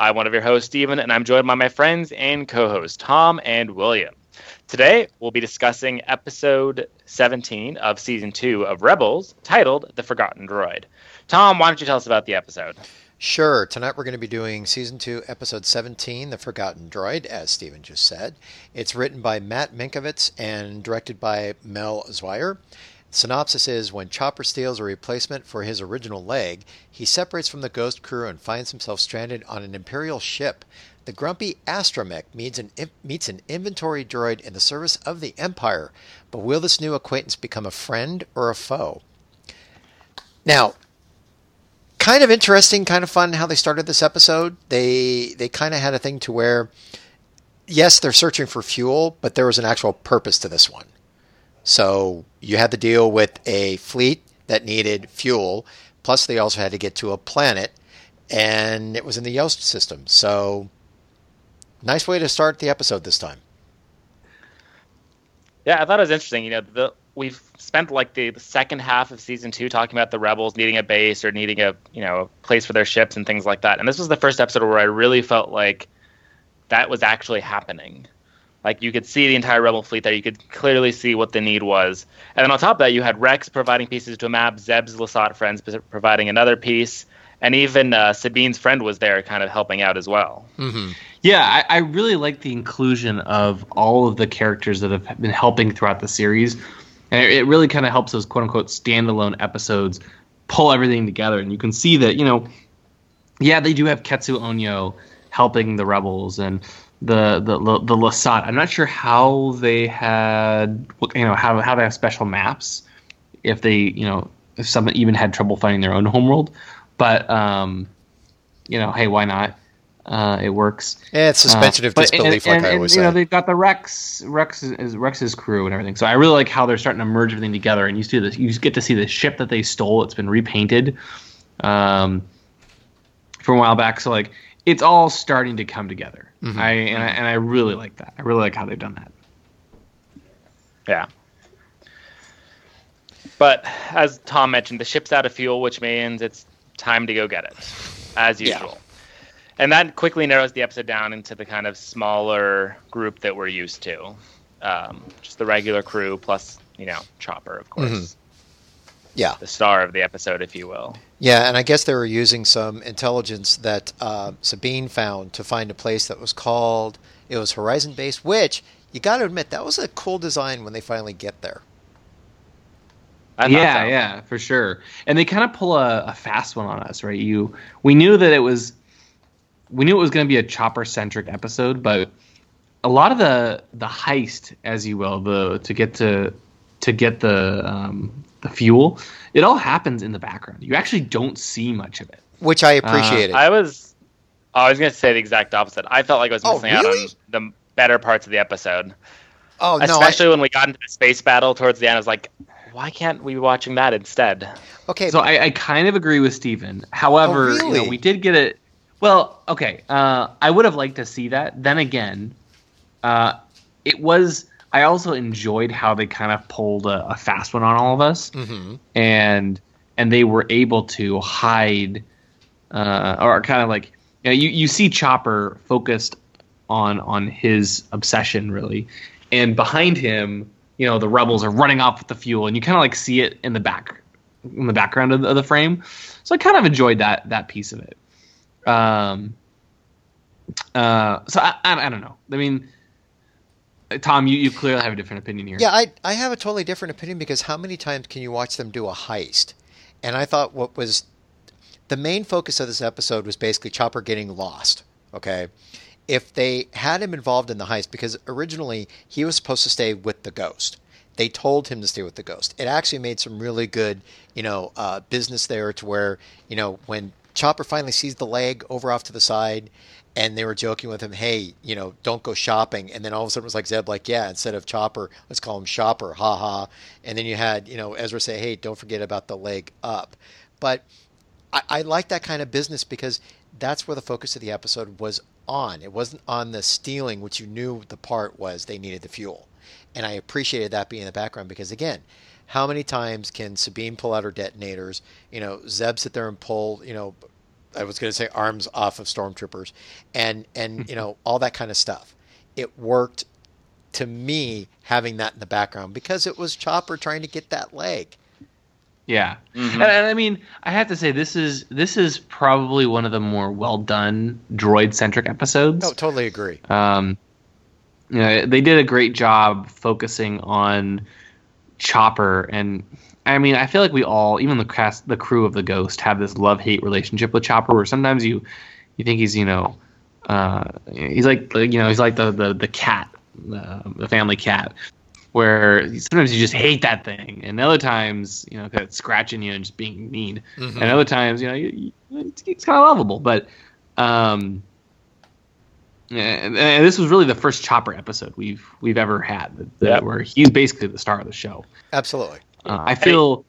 I'm one of your hosts, Steven, and I'm joined by my friends and co hosts, Tom and William. Today, we'll be discussing episode 17 of season 2 of Rebels, titled The Forgotten Droid. Tom, why don't you tell us about the episode? Sure. Tonight we're going to be doing season two, episode 17, The Forgotten Droid, as Steven just said. It's written by Matt Michnovetz and directed by Mel Zwyer. Synopsis is when Chopper steals a replacement for his original leg, he separates from the Ghost crew and finds himself stranded on an Imperial ship. The grumpy astromech meets an, meets an inventory droid in the service of the Empire. But will this new acquaintance become a friend or a foe? Now, kind of interesting, kind of fun how they started this episode. They they kind of had a thing to where yes, they're searching for fuel, but there was an actual purpose to this one. So you had to deal with a fleet that needed fuel, plus they also had to get to a planet, and it was in the Yost system. So nice way to start the episode this time. Yeah, I thought it was interesting. You know, the, we've spent like the, the second half of season two talking about the rebels needing a base or needing a you know a place for their ships and things like that. And this was the first episode where I really felt like that was actually happening. Like you could see the entire rebel fleet there. You could clearly see what the need was. And then on top of that, you had Rex providing pieces to a map, Zeb's Lasat friends providing another piece, and even uh, Sabine's friend was there, kind of helping out as well. Yeah, I, I really like the inclusion of all of the characters that have been helping throughout the series, and it, it really kind of helps those quote unquote standalone episodes pull everything together. And you can see that you know, yeah, they do have Ketsu Onyo helping the rebels and the the the, Lasat. I'm not sure how they had you know how how they have special maps if they you know if someone even had trouble finding their own homeworld, but um, you know, hey, why not? Uh, it works. Yeah, it's suspension Uh, of disbelief, and, like I and, always you know, they've got the Rex, Rex is Rex's crew and everything. So I really like how they're starting to merge everything together, and you see this. You get to see the ship that they stole. It's been repainted, um, from a while back. So like, it's all starting to come together. Mm-hmm. I and I and I really like that. I really like how they've done that. Yeah. But as Tom mentioned, the ship's out of fuel, which means it's time to go get it, as usual. Yeah. And that quickly narrows the episode down into the kind of smaller group that we're used to. Um, just the regular crew plus, you know, Chopper, of course. Mhm. Yeah. The star of the episode, if you will. Yeah, and I guess they were using some intelligence that uh, Sabine found to find a place that was called it was Horizon Base, which you got to admit that was a cool design when they finally get there. I thought yeah, so. yeah, for sure. And they kind of pull a, a fast one on us, right? You, we knew that it was, we knew it was going to be a chopper centric episode, but a lot of the the heist, as you will, the to get to to get the um, the fuel, it all happens in the background. You actually don't see much of it. Which I appreciated. I was, I was going to say the exact opposite. I felt like I was Oh, missing out on the better parts of the episode. oh no, Especially when we got into the space battle towards the end. I was like, why can't we be watching that instead? okay. So I, I kind of agree with Steven. However, Oh, you know, we did get it. Well, okay. Uh, I would have liked to see that. Then again, uh, it was. I also enjoyed how they kind of pulled a, a fast one on all of us, Mhm. and and they were able to hide, uh, or kind of like you know, you you see Chopper focused on on his obsession really, and behind him, you know, the rebels are running off with the fuel, and you kind of like see it in the back in the background of the, of the frame. So I kind of enjoyed that that piece of it. Um. Uh. So I I, I don't know. I mean. Tom, you, you clearly have a different opinion here. Yeah, I I have a totally different opinion because how many times can you watch them do a heist? And I thought what was the main focus of this episode was basically Chopper getting lost. Okay, if they had him involved in the heist, because originally he was supposed to stay with the ghost. They told him to stay with the ghost. It actually made some really good, you know, uh, business there to where, you know, when Chopper finally sees the leg over off to the side, and they were joking with him, "Hey, you know, don't go shopping." And then all of a sudden it was like Zeb, like, "Yeah, instead of Chopper, let's call him Shopper." Ha ha. And then you had, you know, Ezra say, "Hey, don't forget about the leg up." But I, I like that kind of business because that's where the focus of the episode was on. It wasn't on the stealing, which you knew the part was they needed the fuel. And I appreciated that being in the background because, again, how many times can Sabine pull out her detonators? You know, Zeb sit there and pull, you know, I was going to say arms off of stormtroopers and, and, you know, all that kind of stuff. It worked to me having that in the background because it was Chopper trying to get that leg. Yeah, and, and I mean, I have to say this is this is probably one of the more well done droid centric episodes. No, totally agree. Um, you know, they did a great job focusing on Chopper, and I mean, I feel like we all, even the cast, the crew of the Ghost, have this love hate relationship with Chopper, where sometimes you you think he's you know uh, he's like you know he's like the the the cat, uh, the family cat, where sometimes you just hate that thing, and other times you know 'cause it's scratching you and just being mean, and other times you know you, you, it's, it's kind of lovable, but. Um, and, and this was really the first Chopper episode we've we've ever had, that, that- where he's basically the star of the show. Absolutely. Uh, I feel.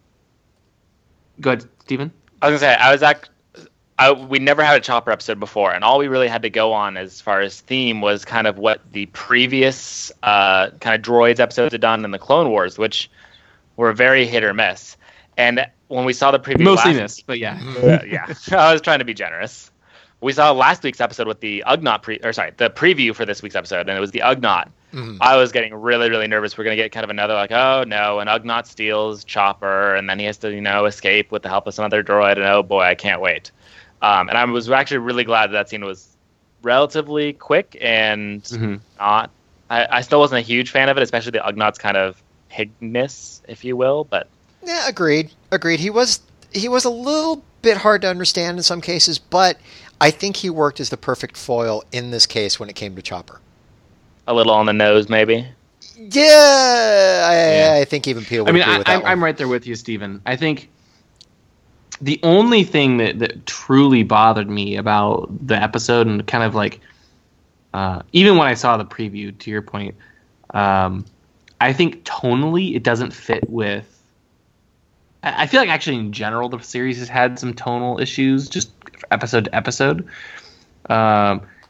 Go ahead, Steven. I was gonna say I was act. I, we never had a chopper episode before, and all we really had to go on as far as theme was kind of what the previous uh, kind of droids episodes had done in the Clone Wars, which were very hit or miss. And when we saw the preview, Mostly last- this, but yeah. Uh, yeah, I was trying to be generous. We saw last week's episode with the Ugnaught pre, or sorry, the preview for this week's episode, and it was the Ugnaught. I was getting really, really nervous. We're gonna get kind of another like, oh no, an Ugnaught steals Chopper, and then he has to, you know, escape with the help of some other droid, and oh boy, I can't wait. Um, and I was actually really glad that, that scene was relatively quick and Mhm. not. I, I still wasn't a huge fan of it, especially the Ugnaught's kind of pigness, if you will. But Yeah, agreed. Agreed. He was he was a little bit hard to understand in some cases, but I think he worked as the perfect foil in this case when it came to Chopper. A little on the nose, maybe. Yeah, I, Yeah. I think even Peel would I mean, agree I, with that I'm, one. I'm right there with you, Steven. I think the only thing that, that truly bothered me about the episode and kind of like, uh, even when I saw the preview, to your point, um, I think tonally it doesn't fit with. I I feel like actually in general the series has had some tonal issues, just episode to episode.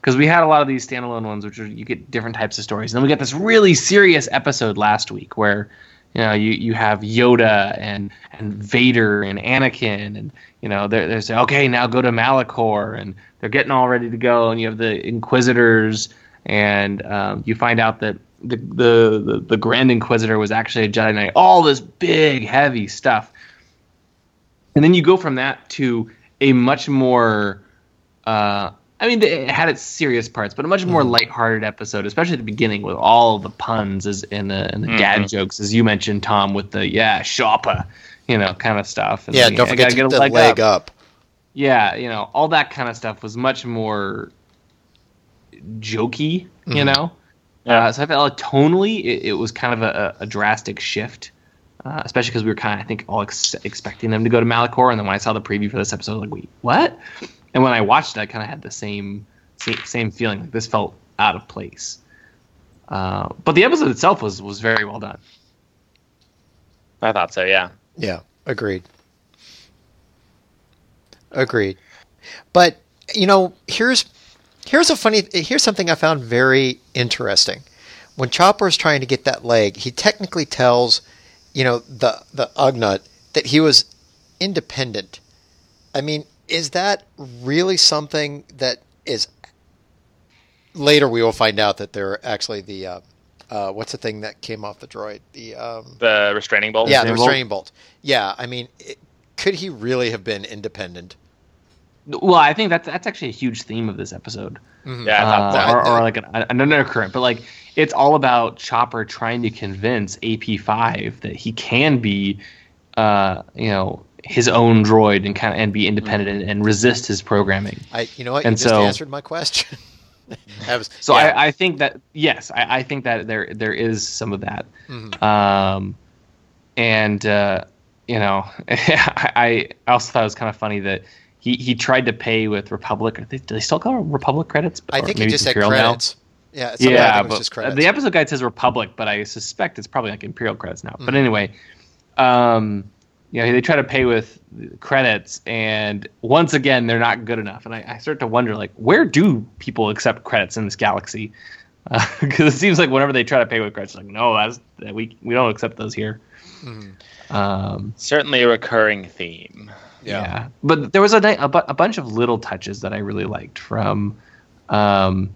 Because we had a lot of these standalone ones, which are you get different types of stories. And then we got this really serious episode last week where you know you, you have Yoda and and Vader and Anakin and you know they're they're saying okay now go to Malachor and they're getting all ready to go and you have the Inquisitors and um, you find out that the, the the the Grand Inquisitor was actually a Jedi Knight. All this big heavy stuff, and then you go from that to a much more. Uh, I mean, it had its serious parts, but a much more lighthearted episode, especially at the beginning with all the puns as in the and the dad jokes, as you mentioned, Tom, with the yeah shopper, you know, kind of stuff. And yeah, then, don't I forget gotta to get get the leg up. yeah, you know, all that kind of stuff was much more jokey, you know. Yeah. Uh, so I felt like tonally, it, it was kind of a, a drastic shift, uh, especially because we were kind of, I think, all ex- expecting them to go to Malachor, and then when I saw the preview for this episode, I was like, wait, what? And when I watched it, I kind of had the same, same same feeling. Like this felt out of place. Uh, but the episode itself was was very well done. I thought so. Yeah. Yeah, agreed. Agreed. But you know, here's here's a funny here's something I found very interesting. When Chopper is trying to get that leg, he technically tells, you know, the the Ugnaught that he was independent. I mean, is that really something that is later we will find out that they're actually the uh, uh, what's the thing that came off the droid? The um, The restraining bolt. yeah, the Restraining bolt? bolt. Yeah, I mean, it, could he really have been independent? Well, I think that's that's actually a huge theme of this episode. Yeah. I thought uh, or, or like an, an undercurrent, but like it's all about Chopper trying to convince AP5 that he can be, uh, you know, his own droid and kind of and be independent and, and resist his programming. I, you know what? And you just so- answered my question. Was- So yeah, I, I think that yes, I, I think that there there is some of that, Mhm. um, and uh, you know, I, I also thought it was kind of funny that he he tried to pay with Republic. Do they, do they still call it Republic credits? I think he just said Imperial now? credits. Yeah, it's yeah, like but just the episode guide says Republic, but I suspect it's probably like Imperial credits now. Mm-hmm. But anyway, um, you know, they try to pay with credits, and once again, they're not good enough. And I, I start to wonder, like, where do people accept credits in this galaxy? Because it seems like whenever they try to pay with credits, it's like, no, that's that we we don't accept those here. Mm-hmm. Um, Certainly a recurring theme. yeah. But there was a, a, bu- a bunch of little touches that I really liked from, um,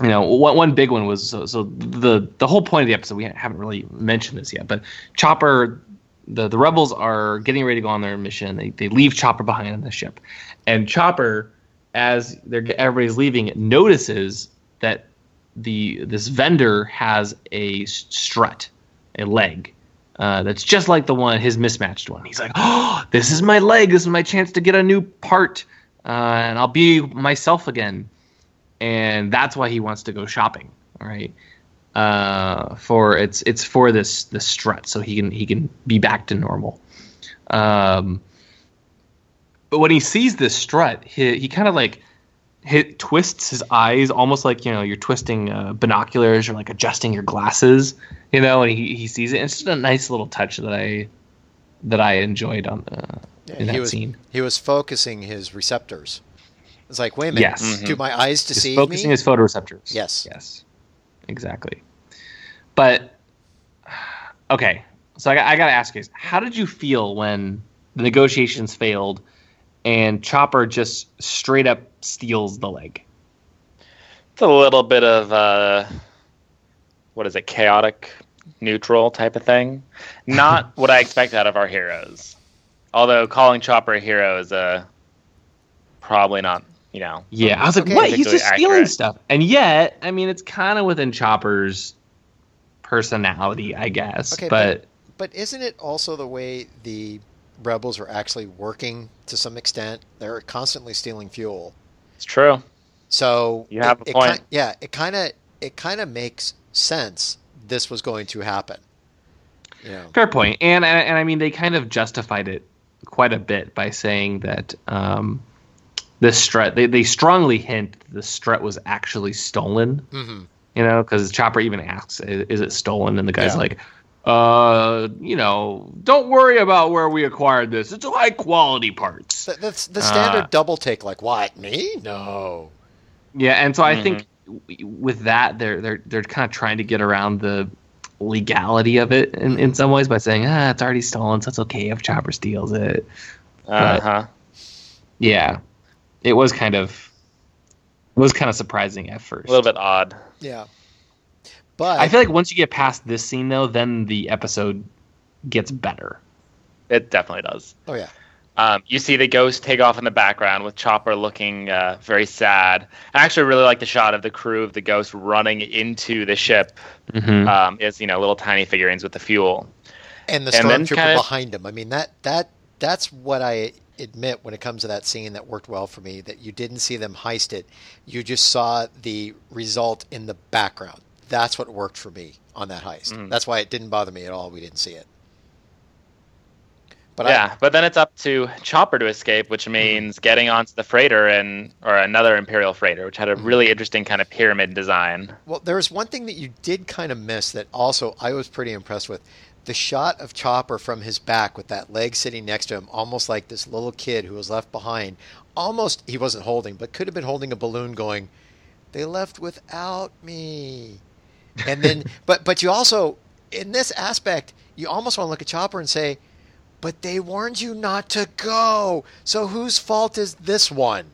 you know, one, one big one was so, so the the whole point of the episode. We haven't really mentioned this yet, but Chopper, the the rebels are getting ready to go on their mission. They they leave Chopper behind on the ship, and Chopper, as they're everybody's leaving, notices that the this vendor has a strut, a leg, uh, that's just like the one, his mismatched one. He's like, "Oh, this is my leg. This is my chance to get a new part, uh, and I'll be myself again." And that's why he wants to go shopping. All right, uh, for it's it's for this the strut, so he can he can be back to normal. Um, but when he sees this strut, he he kind of like he twists his eyes almost like you know you're twisting uh, binoculars or like adjusting your glasses you know and he, he sees it it's just a nice little touch that i that i enjoyed on uh, Yeah, in that he was scene he was focusing his receptors. It's like, wait a minute, Yes. do my eyes He's deceive focusing me? his photoreceptors Yes. yes exactly but okay so i, got- I gotta ask you how did you feel when the negotiations failed and chopper just straight up steals the leg It's a little bit of uh, what is it, chaotic, neutral type of thing. Not what I expect out of our heroes. Although calling Chopper a hero is uh, probably not, you know. Yeah, I was like, Okay. what? He's Particularly just stealing stuff. And yet, I mean, it's kind of within Chopper's personality, I guess. Okay, but But isn't it also the way the rebels are actually working to some extent? They're constantly stealing fuel. It's true. So You have it, a point. ki- yeah, it kind of it kind of makes sense. This was going to happen. You know, fair point. And, and and I mean, they kind of justified it quite a bit by saying that um, this strut. They they strongly hint the strut was actually stolen. Mhm. You know, because Chopper even asks, "Is is it stolen?" And the guy's Yeah. like. Uh, you know, don't worry about where we acquired this. It's high quality parts. Th- that's the standard Uh, double take. Like, what me? No. Yeah, and so I Mhm. think with that, they're they're they're kind of trying to get around the legality of it in, in some ways by saying, ah, it's already stolen, so it's okay if Chopper steals it. Uh huh. Yeah, it was kind of it was kind of surprising at first. A little bit odd. Yeah. But I feel like once you get past this scene, though, then the episode gets better. It definitely does. oh yeah. Um, you see the ghost take off in the background with Chopper looking uh, very sad. I actually really like the shot of the crew of the ghost running into the ship. Mm-hmm. Um, as you know, little tiny figurines with the fuel. and the And stormtrooper kinda- behind him. I mean that that that's what I admit when it comes to that scene that worked well for me. That you didn't see them heist it, you just saw the result in the background. That's what worked for me on that heist. Mhm. That's why it didn't bother me at all. We didn't see it. But yeah, but then it's up to Chopper to escape, which means getting onto the freighter and or another Imperial freighter, which had a really interesting kind of pyramid design. Well, there was one thing that you did kind of miss that also I was pretty impressed with. The shot of Chopper from his back with that leg sitting next to him, almost like this little kid who was left behind. Almost he wasn't holding, but could have been holding a balloon going, they left without me. And then, but but you also, in this aspect, you almost want to look at Chopper and say, but they warned you not to go. So whose fault is this one?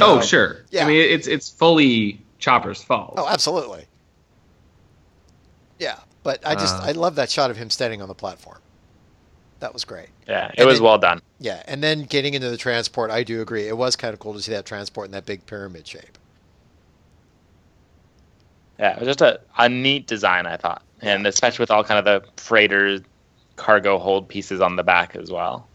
oh, sure. Yeah. I mean, it's it's fully Chopper's fault. Oh, absolutely. Yeah, but I just Uh. I love that shot of him standing on the platform. That was great. Yeah, it And was then- well done. Yeah, and then getting into the transport, I do agree. It was kind of cool to see that transport in that big pyramid shape. Yeah, it was just a, a neat design, I thought, and especially with all kind of the freighter cargo hold pieces on the back as well.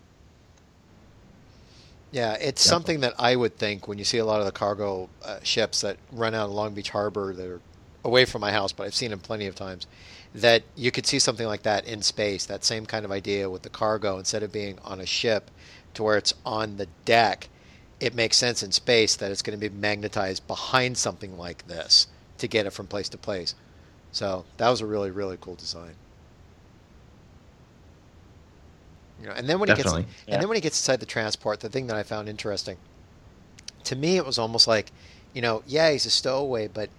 Yeah, it's something that I would think when you see a lot of the cargo uh, ships that run out of Long Beach Harbor that are away from my house, but I've seen them plenty of times. That you could see something like that in space. That same kind of idea with the cargo, instead of being on a ship, to where it's on the deck. It makes sense in space that it's going to be magnetized behind something like this to get it from place to place. So that was a really really cool design. You know, and then when Definitely. he gets Yeah. and then when he gets inside the transport, the thing that I found interesting, to me, it was almost like, you know, yeah, he's a stowaway, but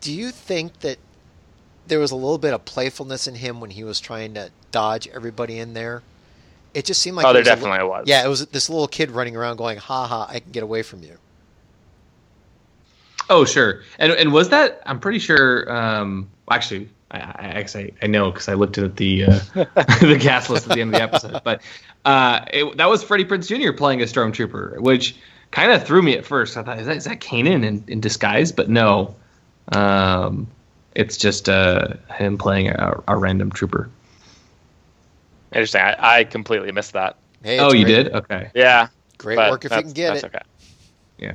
do you think that there was a little bit of playfulness in him when he was trying to dodge everybody in there? It just seemed like oh, there was a li- definitely was. yeah, it was this little kid running around going, "Ha ha, I can get away from you." Oh, sure. And and was that? I'm pretty sure. Um, actually, I, I actually I know because I looked at the uh, the cast list at the end of the episode. But uh, it, that was Freddie Prinze Jr. playing a stormtrooper, which kind of threw me at first. I thought, is that, is that Kanan in, in disguise? But no, um, it's just uh, him playing a, a random trooper. Interesting. I, I completely missed that. Hey, oh, it's you great, did? Okay. Yeah. Great but work if you can get that's it. Okay. Yeah.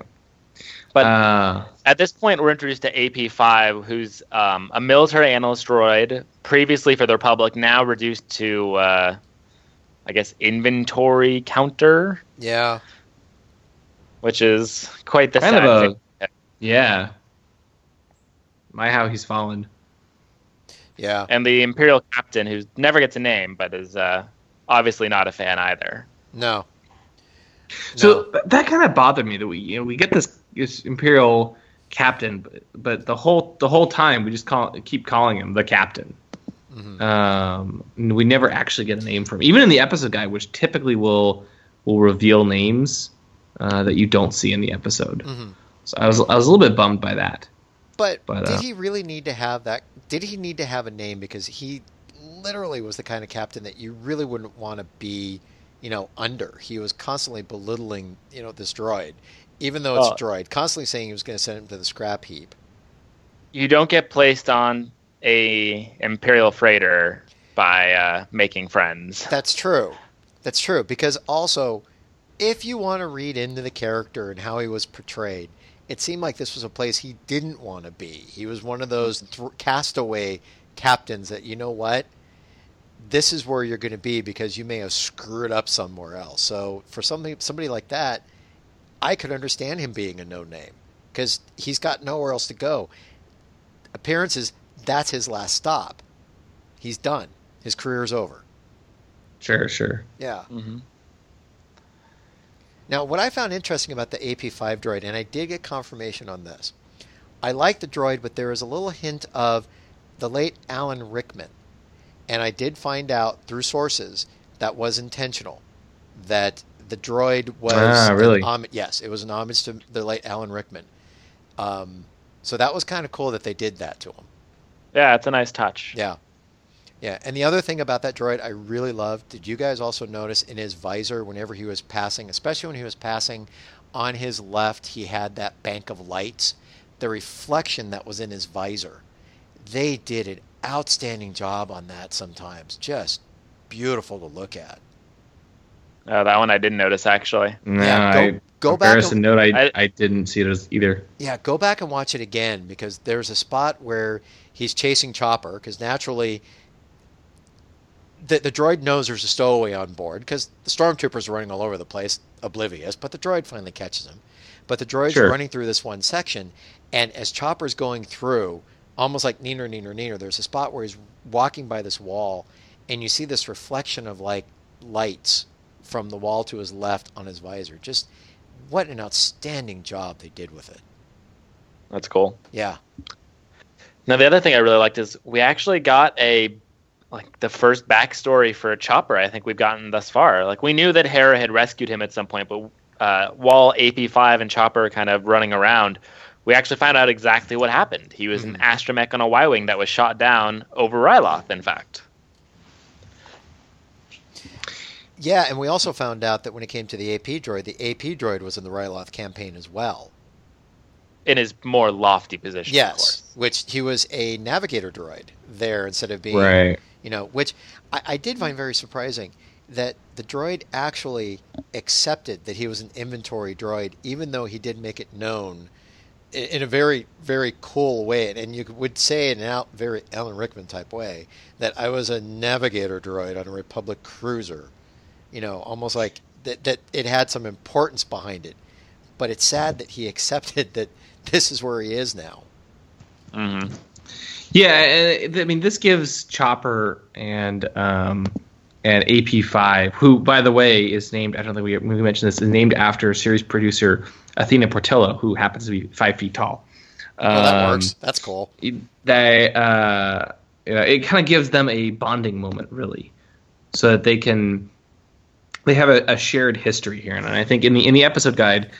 But Uh, at this point, we're introduced to AP5, who's um, a military analyst droid, previously for the Republic, now reduced to, uh, I guess, inventory counter, Yeah, which is quite the Kind sad of a- thing. yeah. My how he's fallen. yeah. And the Imperial captain, who never gets a name, but is uh, obviously not a fan either. No. So th- that kind of bothered me that we you know we get this this imperial captain, but, but the whole the whole time we just call keep calling him the captain. Mhm. Um, we never actually get a name from him. even in the episode guide, which typically will will reveal names uh, that you don't see in the episode. Mhm. So I was I was a little bit bummed by that. But, But, did uh, he really need to have that? Did he need to have a name? Because he literally was the kind of captain that you really wouldn't want to be, you know, under. He was constantly belittling, you know, this droid, even though it's Oh. a droid. Constantly saying he was going to send him to the scrap heap. You don't get placed on a Imperial freighter by uh, making friends. That's true. That's true. Because also, if you want to read into the character and how he was portrayed, it seemed like this was a place he didn't want to be. He was one of those th- castaway captains that, you know what? This is where you're going to be because you may have screwed up somewhere else. So for somebody, somebody like that, I could understand him being a no name because he's got nowhere else to go. Appearances, that's his last stop. He's done. His career's over. Sure, sure. Yeah. Mhm. Now, what I found interesting about the AP5 droid, and I did get confirmation on this, I like the droid, but there is a little hint of the late Alan Rickman. And I did find out through sources that was intentional, that the droid was. Ah, really? hom- yes, it was an homage to the late Alan Rickman. Um, so that was kind of cool that they did that to him. Yeah, it's a nice touch. Yeah. Yeah. And the other thing about that droid I really loved, did you guys also notice in his visor whenever he was passing, especially when he was passing on his left, he had that bank of lights, the reflection that was in his visor. They did an outstanding job on that sometimes. Just beautiful to look at. Uh, that one I didn't notice actually. No, Yeah, go- I, go back and- note, I, I- I didn't see it either. Yeah, go back and watch it again because there's a spot where he's chasing Chopper because naturally the, the droid knows there's a stowaway on board because the stormtroopers are running all over the place, oblivious, but the droid finally catches him. But the droid's Sure. running through this one section, and as Chopper's going through, almost like Neener, Neener, Neener, there's a spot where he's walking by this wall, and you see this reflection of like lights from the wall to his left on his visor. Just what an outstanding job they did with it. That's cool. Yeah. Now the other thing I really liked is we actually got a like the first backstory for Chopper I think we've gotten thus far. Like we knew that Hera had rescued him at some point, but uh, while AP5 and Chopper are kind of running around, we actually found out exactly what happened. He was an astromech on a Y-wing that was shot down over Ryloth. In fact, Yeah, and we also found out that when it came to the AP droid, the AP droid was in the Ryloth campaign as well. in his more lofty position. Of Yes, course. which he was a navigator droid there instead of being, Right. You know, which I, I did find very surprising that the droid actually accepted that he was an inventory droid, even though he did make it known in a very very cool way, and you would say in an out very Alan Rickman type way that I was a navigator droid on a Republic cruiser. You know, almost like that that it had some importance behind it. But it's sad that he accepted that this is where he is now. Mm-hmm. Yeah, I mean, this gives Chopper and um, and AP5, who, by the way, is named. I don't think we, we mentioned this. Is named after series producer Athena Portillo, who happens to be five feet tall. Oh, that Um, works. That's cool. They, uh, you know, it kind of gives them a bonding moment, really, so that they can they have a, a shared history here. And I think in the in the episode guide,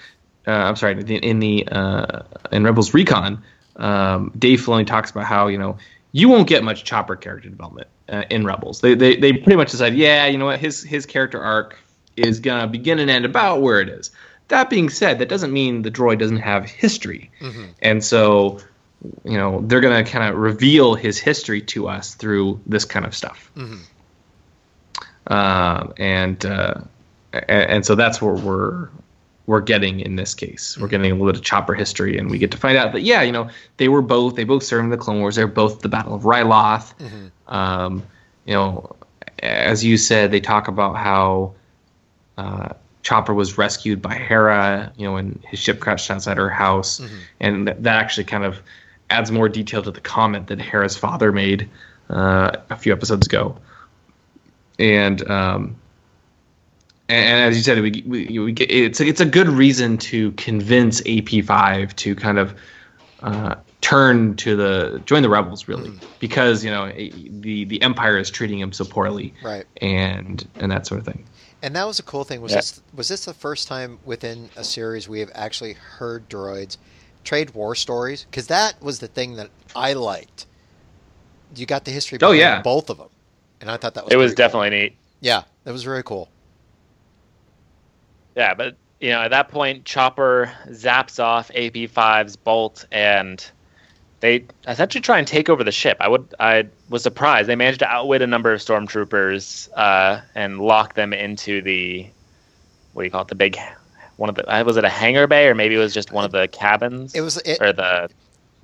uh, I'm sorry, in the, in the uh, in Rebels Recon, um, Dave Filoni talks about how you know you won't get much Chopper character development uh, in Rebels. They, they they pretty much decide, yeah, you know what, his his character arc is gonna begin and end about where it is. That being said, that doesn't mean the droid doesn't have history, and so you know they're gonna kind of reveal his history to us through this kind of stuff. Um, and, uh, and and so that's where we're we're getting in this case. We're getting a little bit of Chopper history, and we get to find out that yeah, you know, they were both they both served in the Clone Wars. They're both the Battle of Ryloth. Um, you know, as you said, they talk about how uh, Chopper was rescued by Hera. You know, when his ship crashed outside her house, and th- that actually kind of adds more detail to the comment that Hera's father made uh, a few episodes ago. And um, and, and as you said, we, we, we get, it's a, it's a good reason to convince AP5 to kind of uh, turn to the join the rebels, really, because you know the the Empire is treating him so poorly, Right. And and that sort of thing. And that was a cool thing. Was Yeah. this was this the first time within a series we have actually heard droids trade war stories? Because that was the thing that I liked. You got the history. Oh, behind yeah. both of them, and I thought that was It was pretty cool. definitely neat. yeah, that was very cool. Yeah, but you know, at that point, Chopper zaps off AP5's bolt, and they essentially try and take over the ship. I would, I was surprised they managed to outwit a number of stormtroopers uh, and lock them into the what do you call it? The big one of the uh, was it a hangar bay or maybe it was just one of the cabins? It was it, or the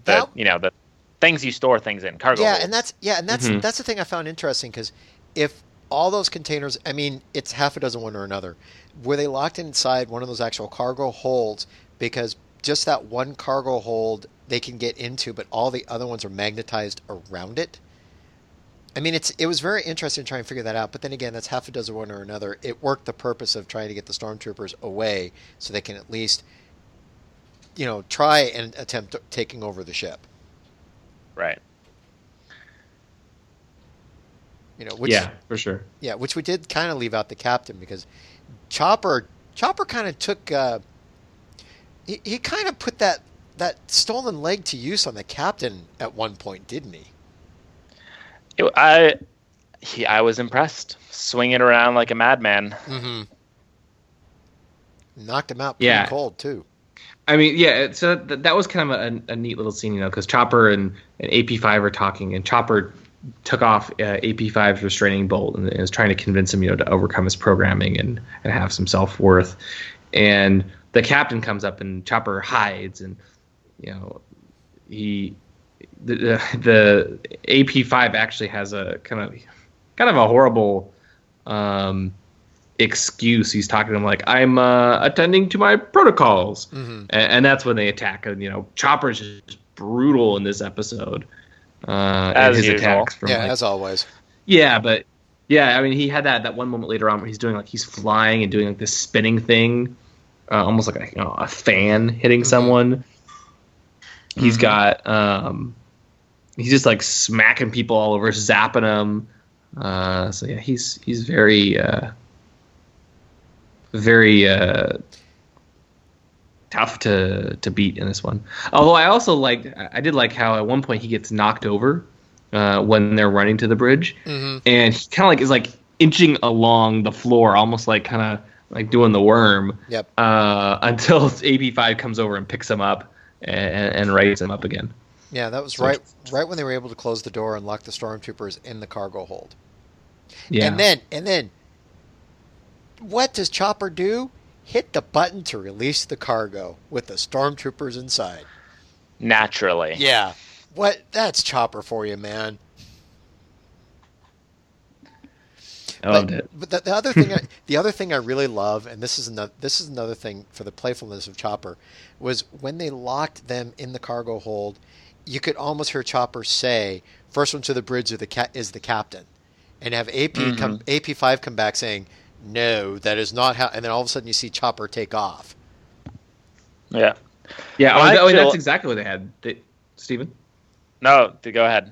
the That- you know the things you store things in cargo. yeah, holds. and that's yeah, and that's Mhm. that's the thing I found interesting because if all those containers, I mean, it's half a dozen one or another, were they locked inside one of those actual cargo holds because just that one cargo hold they can get into, but all the other ones are magnetized around it. I mean, it's it was very interesting trying to figure that out, but then again, that's half a dozen one or another. It worked the purpose of trying to get the stormtroopers away so they can at least, you know, try and attempt taking over the ship. right. You know, which yeah, for sure. Yeah, which we did kind of leave out the captain because Chopper Chopper kind of took uh, he, he kind of put that that stolen leg to use on the captain at one point, didn't he? It, I he, I was impressed, swinging around like a madman. Mm-hmm. Knocked him out pretty Yeah. cold too. I mean, yeah. So th- that was kind of a, a neat little scene, you know, because Chopper and, and AP5 are talking, and Chopper took off uh, AP5's restraining bolt and, and is trying to convince him, you know, to overcome his programming and, and have some self worth. And the captain comes up, and Chopper hides, and you know, he the the, the AP5 actually has a kind of kind of a horrible. Um, excuse he's talking to him like i'm uh, attending to my protocols Mhm. and, and that's when they attack and you know chopper's just brutal in this episode uh As his usual. attacks from Yeah, like- as always. yeah but yeah i mean he had that that one moment later on where he's doing like he's flying and doing like this spinning thing uh, almost like a, you know, a fan hitting Mhm. someone He's Mhm. got um he's just like smacking people all over zapping them uh so yeah he's he's very uh very uh tough to to beat in this one although i also liked i did like how at one point he gets knocked over uh when they're running to the bridge hmm and he kind of like is like inching along the floor almost like kind of like doing the worm Yep. uh, until AP5 comes over and picks him up and, and raises him up again. Yeah, that was So- right right when they were able to close the door and lock the stormtroopers in the cargo hold. Yeah. And then and then what does Chopper do? Hit the button to release the cargo with the stormtroopers inside. naturally. Yeah. What? That's Chopper for you, man. I loved it. But the, the other thing, I, the other thing I really love, and this is another, this is another thing for the playfulness of Chopper, was when they locked them in the cargo hold. You could almost hear Chopper say, "First one to the bridge of the ca- is the captain," and have AP come mm-hmm. AP five come back saying, "No, that is not how." And then all of a sudden you see Chopper take off. Yeah. Yeah, I oh, that- oh, feel- that's exactly what they had. They, Steven? No, to go ahead.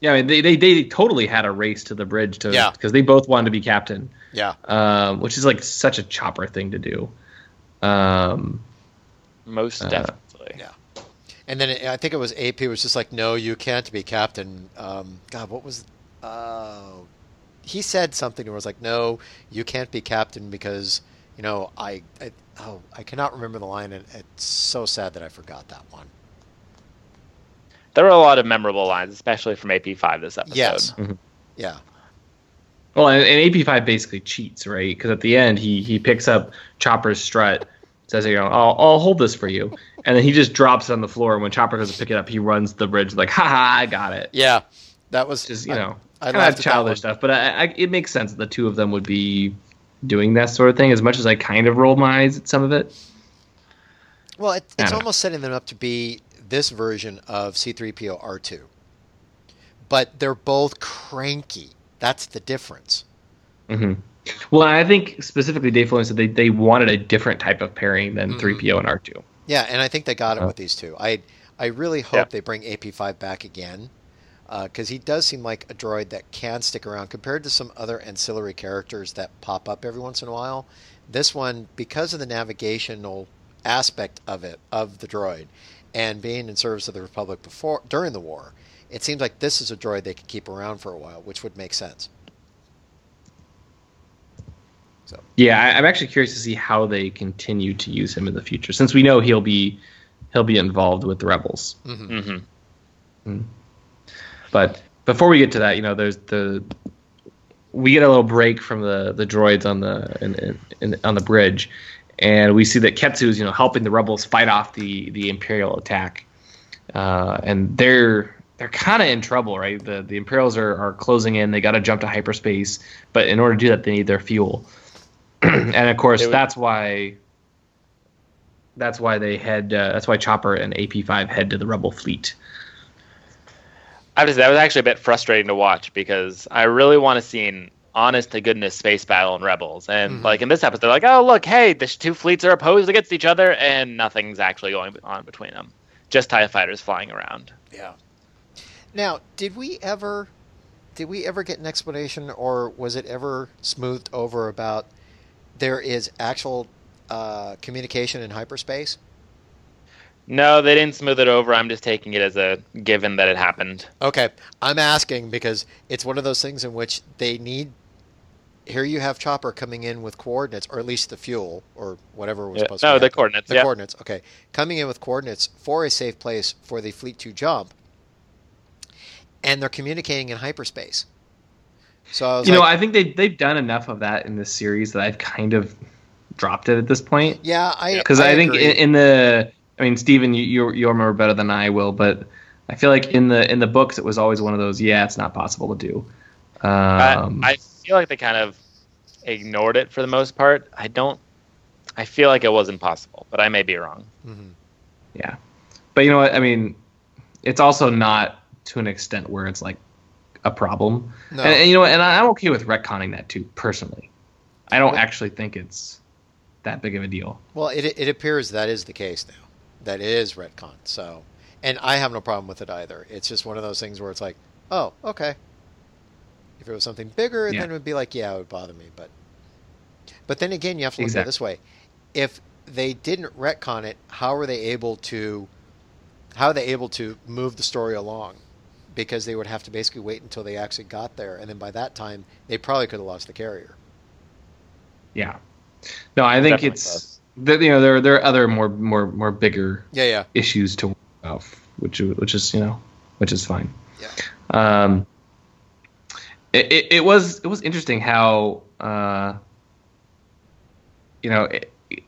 Yeah, I mean, they, they, they totally had a race to the bridge to Yeah. because they both wanted to be captain, Yeah. um, which is like such a chopper thing to do. Um, Most Uh, definitely. Yeah. And then it, I think it was AP was just like, "No, you can't be captain." Um, God, what was? Uh, he said something and was like, "No, you can't be captain because you know I, I oh I cannot remember the line and it's so sad that I forgot that one." There were a lot of memorable lines, especially from AP5 this episode. Yes. Mhm. Yeah. well, and, and AP5 basically cheats, right? Because at the end, he he picks up Chopper's strut, says, "You know, I'll, I'll hold this for you," and then he just drops it on the floor. And when Chopper goes to pick it up, he runs the bridge like, "Ha ha, I got it." Yeah. That was Just you I- know, I, kind of at childish stuff, but I, I, it makes sense that the two of them would be doing that sort of thing. As much as I kind of rolled my eyes at some of it. Well, it, it's don't know. almost setting them up to be this version of C3PO R2. But they're both cranky. That's the difference. hmm Well, I think specifically Dave Filoni said they, they wanted a different type of pairing than Mhm. 3PO and R2. Yeah, and I think they got it Uh, with these two. I I really hope Yeah. they bring AP5 back again because he does seem like a droid that can stick around compared to some other ancillary characters that pop up every once in a while. This one, because of the navigational aspect of it of the droid and being in service of the Republic before during the war, it seems like this is a droid they could keep around for a while, which would make sense. So Yeah, I, I'm actually curious to see how they continue to use him in the future, since we know he'll be he'll be involved with the rebels. mhm. hmm But before we get to that, you know, there's the we get a little break from the the droids on the in, in, in, on the bridge, and we see that Ketsu is you know helping the rebels fight off the the Imperial attack, uh, and they're they're kind of in trouble, right? The the Imperials are, are closing in. They got to jump to hyperspace, but in order to do that, they need their fuel, and of course would- that's why. That's why they head. Uh, that's why Chopper and AP5 head to the Rebel fleet. I was that was actually a bit frustrating to watch because I really want to see an honest to goodness space battle in Rebels, and Mhm. like in this episode, they're like, oh look, hey, the two fleets are opposed against each other, and nothing's actually going on between them. Just Tie fighters flying around. Yeah. Now, did we ever did we ever get an explanation or was it ever smoothed over about there is actual uh, communication in hyperspace? No, they didn't smooth it over. I'm just taking it as a given that it happened. Okay, I'm asking because it's one of those things in which they need. Here you have Chopper coming in with coordinates, or at least the fuel, or whatever was Yeah, supposed to. no, the happening. coordinates, The yeah. coordinates. Okay, coming in with coordinates for a safe place for the fleet to jump, and they're communicating in hyperspace. So I was you know, I think they they've done enough of that in this series that I've kind of dropped it at this point. yeah, I Because I, think in, in the, I mean, Steven, you you you'll remember better than I will, but I feel like in the in the books it was always one of those. Yeah, it's not possible to do. Um, I, I feel like they kind of ignored it for the most part. I don't. I feel like it was impossible, but I may be wrong. Mhm. yeah, but you know what? I mean, it's also not to an extent where it's like a problem. No. And, and you know, what? and I- I'm okay with retconning that too. Personally, I don't actually think it's that big of a deal. Well, it it appears that is the case now. That it is retcon. So, and I have no problem with it either. It's just one of those things where it's like, oh, okay. If it was something bigger, Yeah. then it would be like, yeah, it would bother me. But, but then again, you have to look at it this way: if they didn't retcon it, how are they able to? How are they able to move the story along? Because they would have to basically wait until they actually got there, and then by that time, they probably could have lost the carrier. Yeah. No, I think Definitely it's does. That you know there there are other more more more bigger Yeah, yeah, issues to work out, which which is you know which is fine. yeah. Um, it, it, it was it was interesting how uh, you know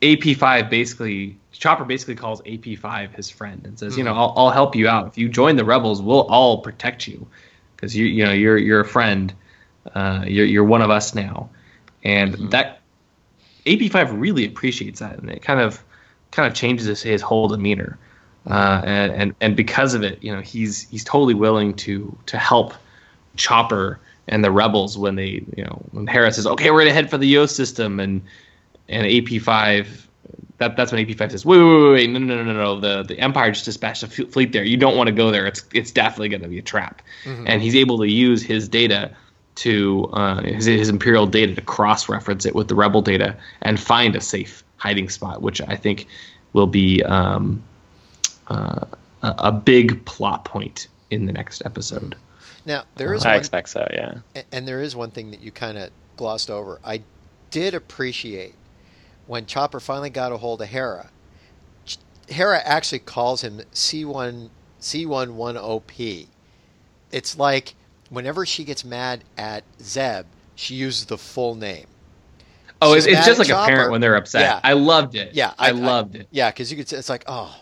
AP5 basically Chopper basically calls AP5 his friend and says, you know, I'll, I'll help you out if you join the rebels. We'll all protect you because you you know you're you're a friend. Uh, you're you're one of us now, and that AP5 really appreciates that, and it kind of kind of changes his, his whole demeanor. Uh, and, and and because of it, you know, he's he's totally willing to to help Chopper and the rebels when they, you know, when Hera says, "Okay, we're gonna head for the Yost system," and and AP5, that that's when AP5 says, "Wait, wait, wait, wait, no, no, no, no, no, the the Empire just dispatched a f- fleet there. You don't want to go there. It's it's definitely gonna be a trap." And he's able to use his data to uh, his, his Imperial data to cross reference it with the Rebel data and find a safe hiding spot, which I think will be um, uh, a, a big plot point in the next episode. Now there is I one, expect so. Yeah. And there is one thing that you kind of glossed over. I did appreciate when Chopper finally got a hold of Hera. Hera actually calls him C1 C110P. It's like whenever she gets mad at Zeb, she uses the full name. Oh, She's it's, it's just at like a parent when they're upset. Yeah. I loved it. Yeah, I, loved it. Yeah, because you could. say- It's like oh,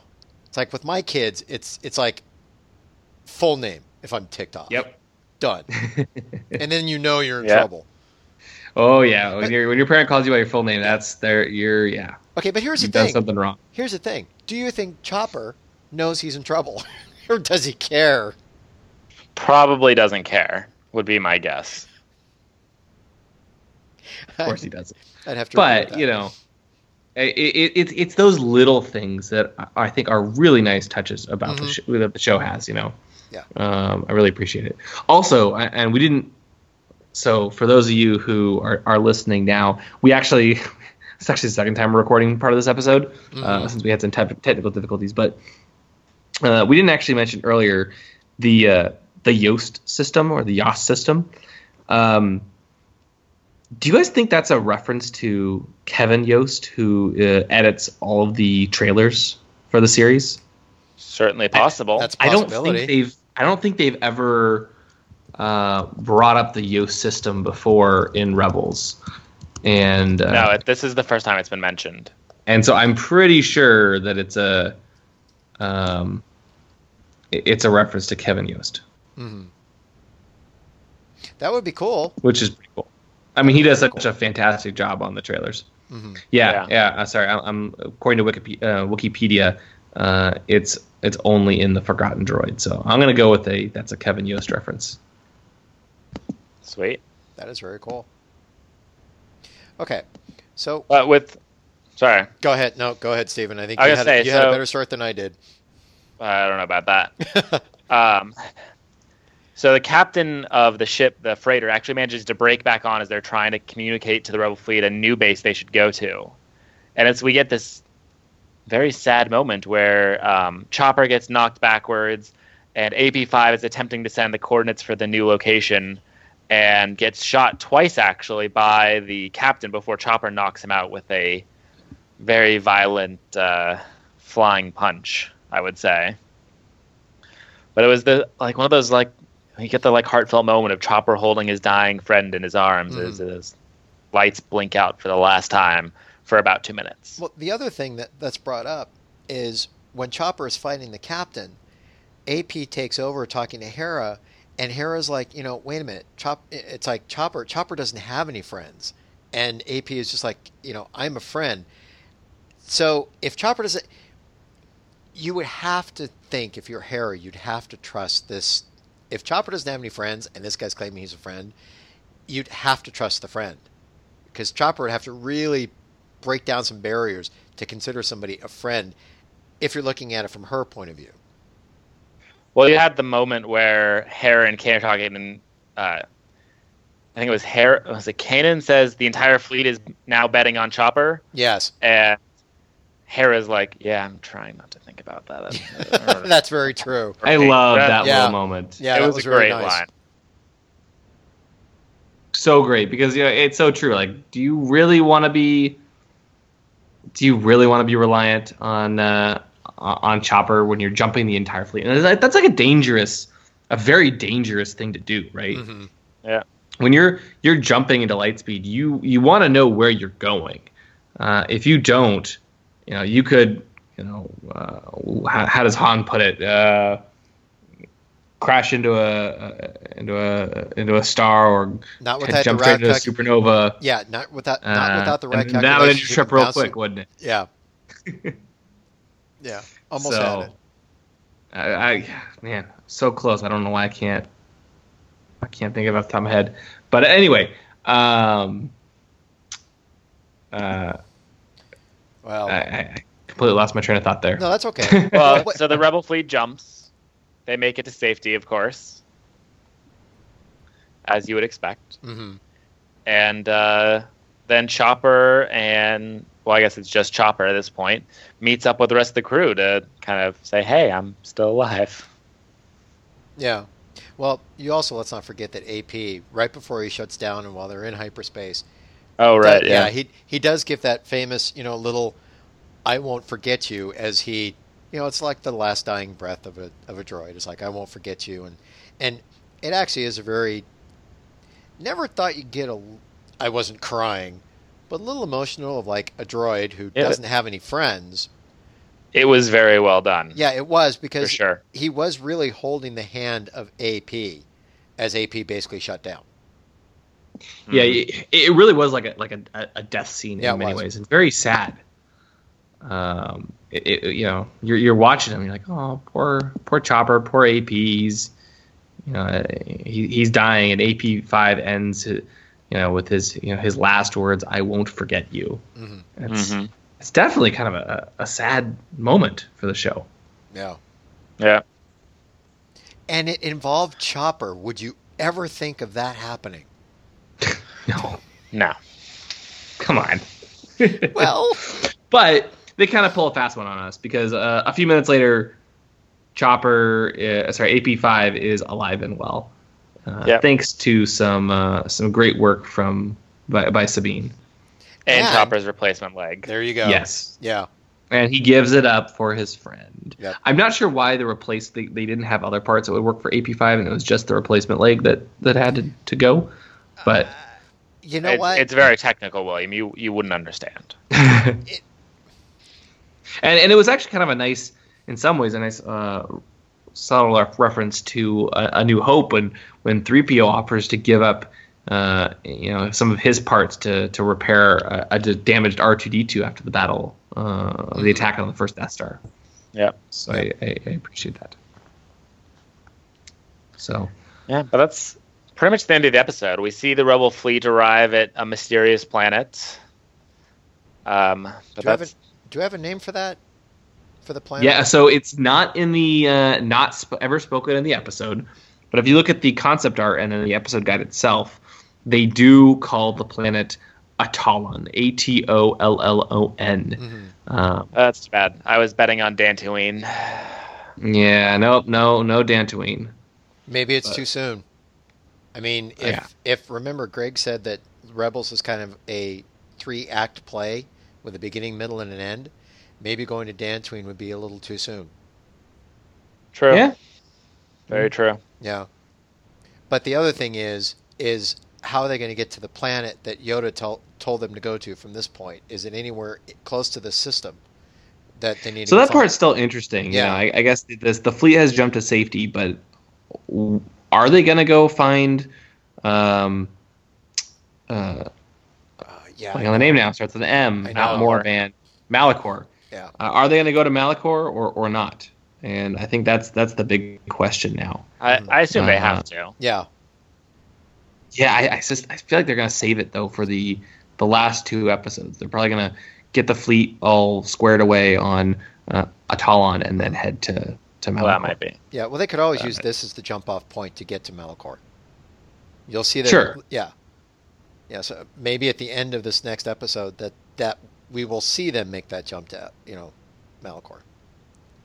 it's like with my kids. It's it's like full name if I'm ticked off. Yep. Done. and then you know you're in Yeah. trouble. Oh yeah, when your when your parent calls you by your full name, that's their you're yeah. Okay, but here's You've the done something wrong. Here's the thing. Do you think Chopper knows he's in trouble, or does he care? Probably doesn't care. Would be my guess. Of course he doesn't. I'd have to. But that. you know, it, it, it's it's those little things that I I think are really nice touches about the Mhm. show, that the show has. You know. Yeah. Um, I really appreciate it. Also, I- and we didn't. So for those of you who are, are listening now, we actually it's actually the second time we're recording part of this episode uh, Mhm. since we had some te- technical difficulties, but uh, we didn't actually mention earlier the uh, the Yoast system or the Yost system. Um, do you guys think that's a reference to Kevin Yost, who uh, edits all of the trailers for the series? Certainly possible. That's a I don't think they've. I don't think they've ever uh, brought up the Yoast system before in Rebels, and uh, no, it, this is the first time it's been mentioned. and so I'm pretty sure that it's a, um, it's a reference to Kevin Yost, Mhm. That would be cool. which is pretty cool. I mean, he does such a fantastic job on the trailers. Mhm. Yeah, Yeah. yeah. uh, sorry, I'm, I'm according to Wookieepedia. Uh, Wookieepedia uh, it's it's only in the Forgotten Droid, so I'm gonna go with a that's a Kevin Yost reference. Sweet. That is very cool. Okay, so But with, sorry, go ahead. No, go ahead, Stephen. I think I you, was had, gonna say, you had a better start than I did. I don't know about that. Um, so the captain of the ship, the freighter, actually manages to break back on as they're trying to communicate to the rebel fleet a new base they should go to, and as we get this very sad moment where um, Chopper gets knocked backwards, and AP5 is attempting to send the coordinates for the new location, and gets shot twice actually by the captain before Chopper knocks him out with a very violent uh, flying punch. I would say. But it was the like one of those like you get the like heartfelt moment of Chopper holding his dying friend in his arms as mm-hmm. his lights blink out for the last time for about two minutes. Well, the other thing that, that's brought up is when Chopper is fighting the captain, AP takes over talking to Hera, and Hera's like, you know, wait a minute, Chop. It's like Chopper. Chopper doesn't have any friends, and AP is just like, you know, I'm a friend. So if Chopper doesn't, you would have to think if you're Hera, you'd have to trust this. If Chopper doesn't have any friends, and this guy's claiming he's a friend, you'd have to trust the friend, because Chopper would have to really break down some barriers to consider somebody a friend if you're looking at it from her point of view. Well, you had the moment where Hera and Kanan are talking, and uh, I think it was Hera. Was it Kanan says the entire fleet is now betting on Chopper, Yes, and Hera's like, "Yeah, I'm trying not to think about that." that's very true. I Right. love that Yeah. little moment. Yeah, it was, was a very great nice. line. so great because you know it's so true. Like, do you really want to be? Do you really want to be reliant on uh, on Chopper when you're jumping the entire fleet? And that's that's like a dangerous, a very dangerous thing to do, right? Mhm. Yeah. When you're you're jumping into light speed, you you want to know where you're going. uh, if you don't, you know, you could, you know, uh, how, how does Han put it? Uh, crash into a uh, into a into a star or Not without jump the straight into a supernova. Yeah, not without not Uh, without the right and that would end your trip real quick, it- wouldn't it? Yeah. yeah. Almost so, had it. I, I man, so close. I don't know why I can't. I can't think of it off the top of my head. But anyway, um, uh, Well, I, I completely lost my train of thought there. no, that's okay. Well, so the rebel fleet jumps. They make it to safety, of course, as you would expect. Mhm. And uh, then Chopper and well, I guess it's just Chopper at this point meets up with the rest of the crew to kind of say, "Hey, I'm still alive." Yeah. Well, you also let's not forget that AP right before he shuts down and while they're in hyperspace. Oh, right, that- yeah. he he does give that famous, you know, little "I won't forget you" as he, you know, it's like the last dying breath of a of a droid. It's like "I won't forget you," and and it actually is a very. Never thought you'd get a. I wasn't crying, but a little emotional of like a droid who Yeah. doesn't have any friends. It was very well done. Yeah, it was because sure. he was really holding the hand of AP as AP basically shut down. Yeah, Mm-hmm. it, it really was like a like a, a death scene Yeah, in many was. ways, and very sad. Um, it, it, you know, you're you're watching him, you're like, oh, poor poor Chopper, poor APs. You know uh, he, he's dying, and AP five ends, uh, you know, with his you know his last words, "I won't forget you." Mhm. It's Mhm. it's definitely kind of a, a sad moment for the show. Yeah. Yeah. And it involved Chopper. Would you ever think of that happening? No, No. come on. Well, But they kind of pull a fast one on us because uh, a few minutes later, Chopper, uh, sorry, AP5 is alive and well, uh, Yep. thanks to some uh, some great work from by, by Sabine. And And- Chopper's replacement leg. there you go. Yes, Yeah. and he gives it up for his friend. Yep. I'm not sure why the replace they, they didn't have other parts that would work for AP5, and it was just the replacement leg that that had to, to go. But You know It- what? It's very technical, William. You you wouldn't understand. and and it was actually kind of a nice, in some ways, a nice uh, subtle reference to a, a New Hope when when 3PO offers to give up, uh, you know, some of his parts to to repair a damaged R2D2 after the battle, uh, of the attack on the first Death Star. Yeah. So I, I, I appreciate that. So Yeah, but that's pretty much the end of the episode. We see the rebel fleet arrive at a mysterious planet. Um, but do, you have a, do you have a name for that? For the planet? Yeah, so it's not in the uh, not sp- ever spoken in the episode, but if you look at the concept art and then the episode guide itself, they do call the planet Atollon, A T O L L O N. Mhm. Um, that's too bad. I was betting on Dantooine. yeah, no, no, no Dantooine. Maybe it's But- too soon. I mean, if Yeah. if remember, Greg said that Rebels is kind of a three act play with a beginning, middle, and an end. Maybe going to Dantooine would be a little too soon. True. Yeah, Very true. Yeah. But the other thing is, is how are they going to get to the planet that Yoda tol- told them to go to from this point? Is it anywhere close to the system that they need so to So that find? part's still interesting. Yeah. Yeah, I, I guess this the fleet has jumped to safety, but w- are they going to go find? Um, uh, Uh, yeah. Like on the name now starts with an M, I not know. Moraband, Malachor. Yeah. Uh, are they going to go to Malachor or, or not? And I think that's that's the big question now. I, I assume they have to. Yeah. Yeah, I, I just I feel like they're going to save it though for the the last two episodes. They're probably going to get the fleet all squared away on uh, Atollon and then head to to Malachor. Well, that might be. Yeah. Well, they could always Uh, use this as the jump off point to get to Malachor. You'll see that. Sure. Yeah. Yeah. So maybe at the end of this next episode, that that we will see them make that jump to you know Malachor.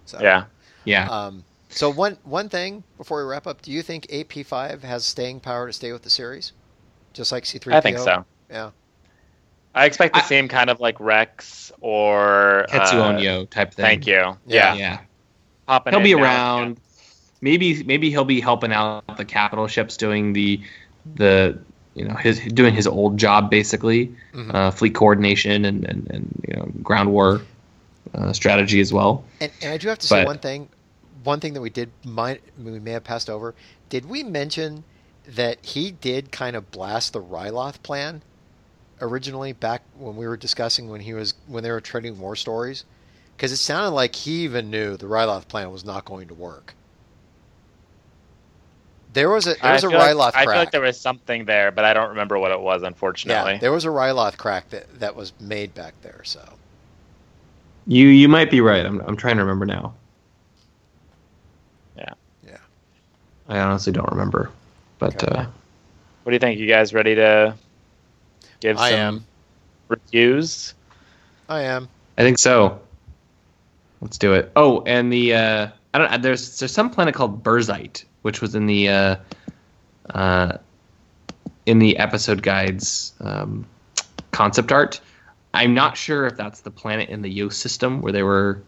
So Yeah. Yeah. Um, so one one thing before we wrap up, do you think AP five has staying power to stay with the series, just like C three? I think so. Yeah. I expect the I- same kind of like Rex or Ketsu uh, type thing. Thank you. Yeah. Yeah. Yeah. Popping he'll in be now and around. again. Maybe maybe he'll be helping out the capital ships doing the the you know his doing his old job basically, Mhm. uh, fleet coordination and, and and you know ground war uh, strategy as well. And, and I do have to say one thing. One thing that we did might we may have passed over. Did we mention that he did kind of blast the Ryloth plan originally back when we were discussing when he was when they were trading war stories? Because it sounded like he even knew the Ryloth plan was not going to work. There was a there was a feel like- Ryloth I feel like there was something there, but I don't remember what it was, unfortunately. yeah, there was a Ryloth crack that, that was made back there. So You you might be right. I'm I'm trying to remember now. Yeah. Yeah. I honestly don't remember, but Okay. uh, What do you think? You guys ready to give I some am. reviews? I am. I think so. Let's do it. Oh, and the uh, I don't. There's there's some planet called Burzite, which was in the uh, uh, in the episode guides um, concept art. I'm not sure if that's the planet in the Yost system where they were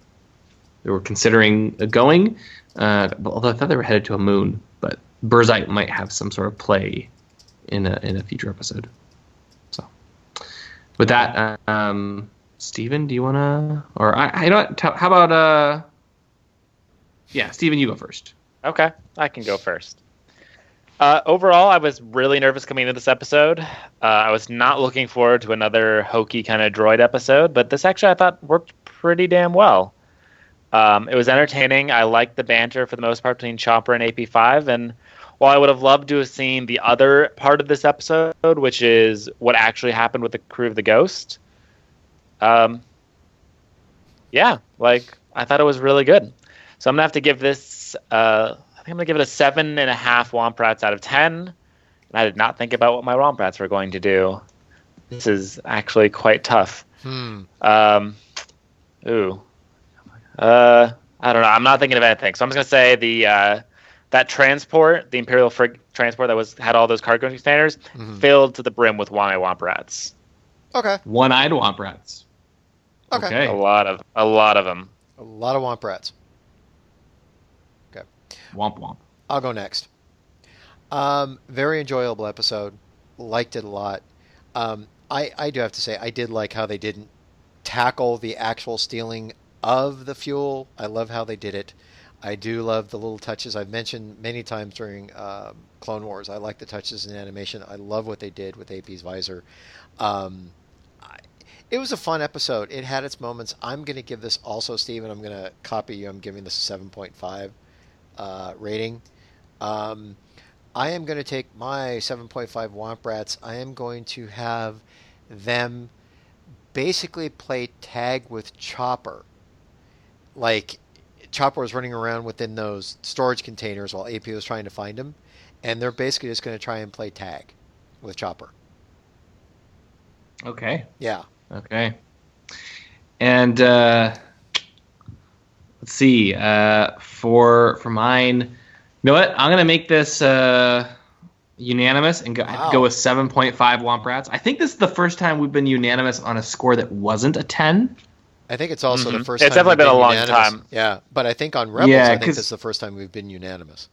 they were considering going. Uh, although I thought they were headed to a moon, but Burzite might have some sort of play in a in a future episode. So, with that, um, Steven, do you want to, or I, I don't. T- how about uh, yeah, Steven, you go first. Okay, I can go first. Uh, overall, I was really nervous coming into this episode. Uh, I was not looking forward to another hokey kind of droid episode, but this actually I thought worked pretty damn well. Um, it was entertaining. I liked the banter for the most part between Chopper and AP5, and while I would have loved to have seen the other part of this episode, which is what actually happened with the crew of the Ghost, um, yeah, like I thought it was really good. So I'm gonna have to give this. Uh, I think I'm gonna give it a seven and a half Womp Rats out of ten. And I did not think about what my Womp Rats were going to do. This is actually quite tough. Hmm. Um, ooh. Uh, I don't know. I'm not thinking of anything. So I'm just gonna say the uh, that transport, the Imperial frig transport that was had all those cargo containers, Mhm. filled to the brim with Wame Womp Rats. Okay. One-eyed womp rats. Okay. A lot of a lot of them. A lot of Womp Rats. Okay. Womp womp. I'll go next. Um, very enjoyable episode. Liked it a lot. Um, I, I do have to say, I did like how they didn't tackle the actual stealing of the fuel. I love how they did it. I do love the little touches I've mentioned many times during um Clone Wars. I like the touches in animation. I love what they did with AP's visor. Um, I, it was a fun episode. It had its moments. I'm going to give this also, Steven. I'm going to copy you. I'm giving this a 7.5 uh, rating. Um, I am going to take my 7.5 Womp Rats. I am going to have them basically play tag with Chopper. Like, Chopper was running around within those storage containers while AP was trying to find him. And they're basically just going to try and play tag with Chopper. Okay. Yeah. Okay. And uh, let's see. Uh, for for mine, you know what? I'm gonna make this uh, unanimous and go, Wow. go with 7.5 Womp Rats. I think this is the first time we've been unanimous on a score that wasn't a 10. I think it's also the Mhm. first It's time. definitely we've been a long unanimous. time. Yeah. But I think on Rebels, Yeah, I think 'cause- this is the first time we've been unanimous.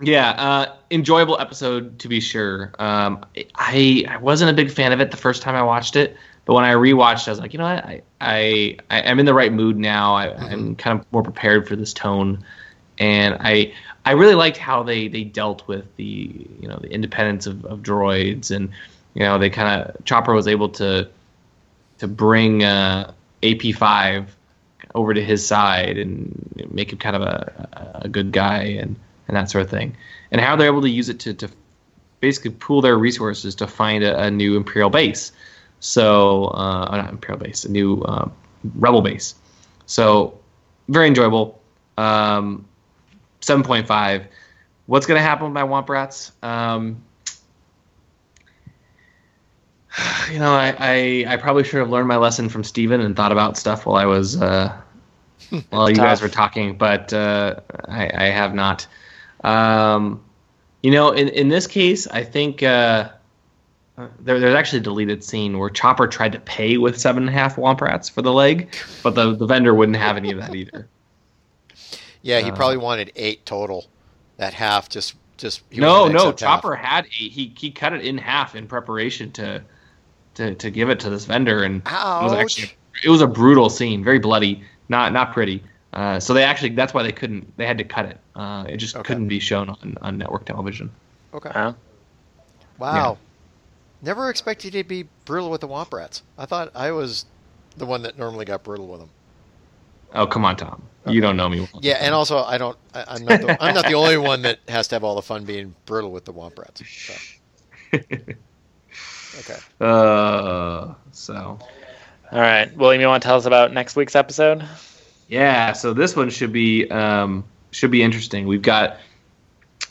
Yeah, uh, enjoyable episode to be sure. Um, I I wasn't a big fan of it the first time I watched it, but when I rewatched, I was like, you know I I, I I'm in the right mood now. I, I'm kind of more prepared for this tone, and I I really liked how they they dealt with the you know the independence of, of droids, and you know they kind of Chopper was able to to bring uh, AP5 over to his side and make him kind of a, a good guy and, and that sort of thing. And how they're able to use it to, to basically pool their resources to find a, a new Imperial base. So, uh, not Imperial base, a new uh, Rebel base. So, very enjoyable. Um, 7.5. What's going to happen with my Womp Rats? Um, you know, I, I, I probably should have learned my lesson from Steven and thought about stuff while I was uh, while you guys were talking, but uh, I, I have not. Um, you know, in, in this case, I think uh, there, there's actually a deleted scene where Chopper tried to pay with seven and a half Womp Rats for the leg, but the, the vendor wouldn't have any of that either. Yeah, he Uh, probably wanted eight total. That half just just he no, no. except half? Chopper had a, he he cut it in half in preparation to to to give it to this vendor, and it was actually it was a brutal scene, very bloody, not not pretty. Uh, so they actually that's why they couldn't they had to cut it. Uh, it just Okay. couldn't be shown on, on network television. Okay. Huh? Wow. Never expected you to be brutal with the Womp Rats. I thought I was the one that normally got brutal with them. Oh come on, Tom, you don't know me. Well. Yeah, and also I don't. I, I'm not. The, I'm not the only one that has to have all the fun being brutal with the Womp Rats. So. Okay. Uh, so All right, William, you want to tell us about next week's episode? Yeah, so this one should be um, should be interesting. We've got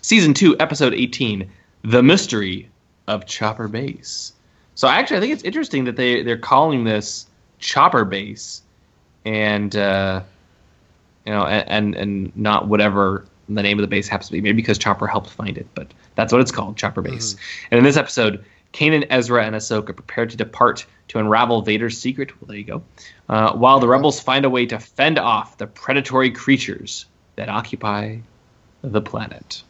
season two, episode eighteen, "The Mystery of Chopper Base." So actually, I think it's interesting that they they're calling this Chopper Base, and uh, you know, and, and and not whatever the name of the base happens to be. Maybe because Chopper helped find it, but that's what it's called, Chopper Base. And in this episode, Kanan, Ezra, and Ahsoka prepare to depart to unravel Vader's secret. Well, there you go. Uh, while the rebels find a way to fend off the predatory creatures that occupy the planet.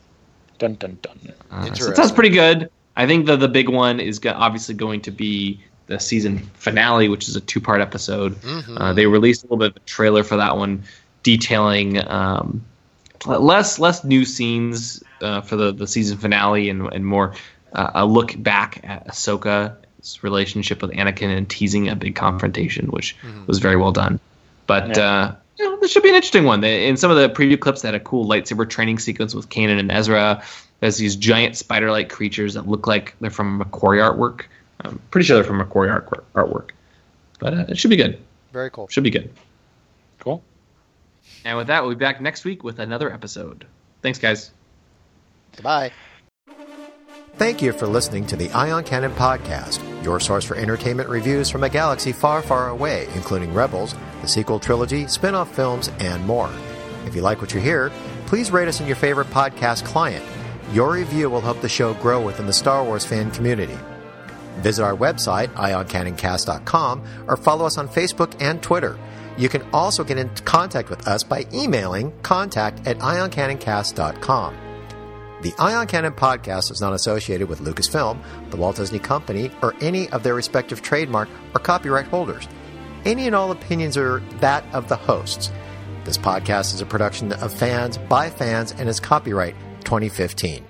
Dun dun dun. Uh, so sounds pretty good. I think the the big one is go- obviously going to be the season finale, which is a two part episode. Uh, they released a little bit of a trailer for that one, detailing um, less less new scenes uh, for the, the season finale and and more uh, a look back at Ahsoka's relationship with Anakin and teasing a big confrontation, which was very well done. But Yeah. You know, this should be an interesting one. In some of the preview clips, they had a cool lightsaber training sequence with Kanan and Ezra. There's these giant spider-like creatures that look like they're from McQuarrie artwork. I'm pretty sure they're from McQuarrie art- artwork. But uh, it should be good. Very cool. Should be good. Cool. And with that, we'll be back next week with another episode. Thanks, guys. Goodbye. Thank you for listening to the Ion Cannon Podcast, your source for entertainment reviews from a galaxy far, far away, including Rebels, the sequel trilogy, spin off films, and more. If you like what you hear, please rate us in your favorite podcast client. Your review will help the show grow within the Star Wars fan community. Visit our website, ioncanoncast.com, or follow us on Facebook and Twitter. You can also get in contact with us by emailing contact at ioncanoncast.com. The Ion Cannon podcast is not associated with Lucasfilm, the Walt Disney Company, or any of their respective trademark or copyright holders. Any and all opinions are that of the hosts. This podcast is a production of fans by fans and is copyright 2015.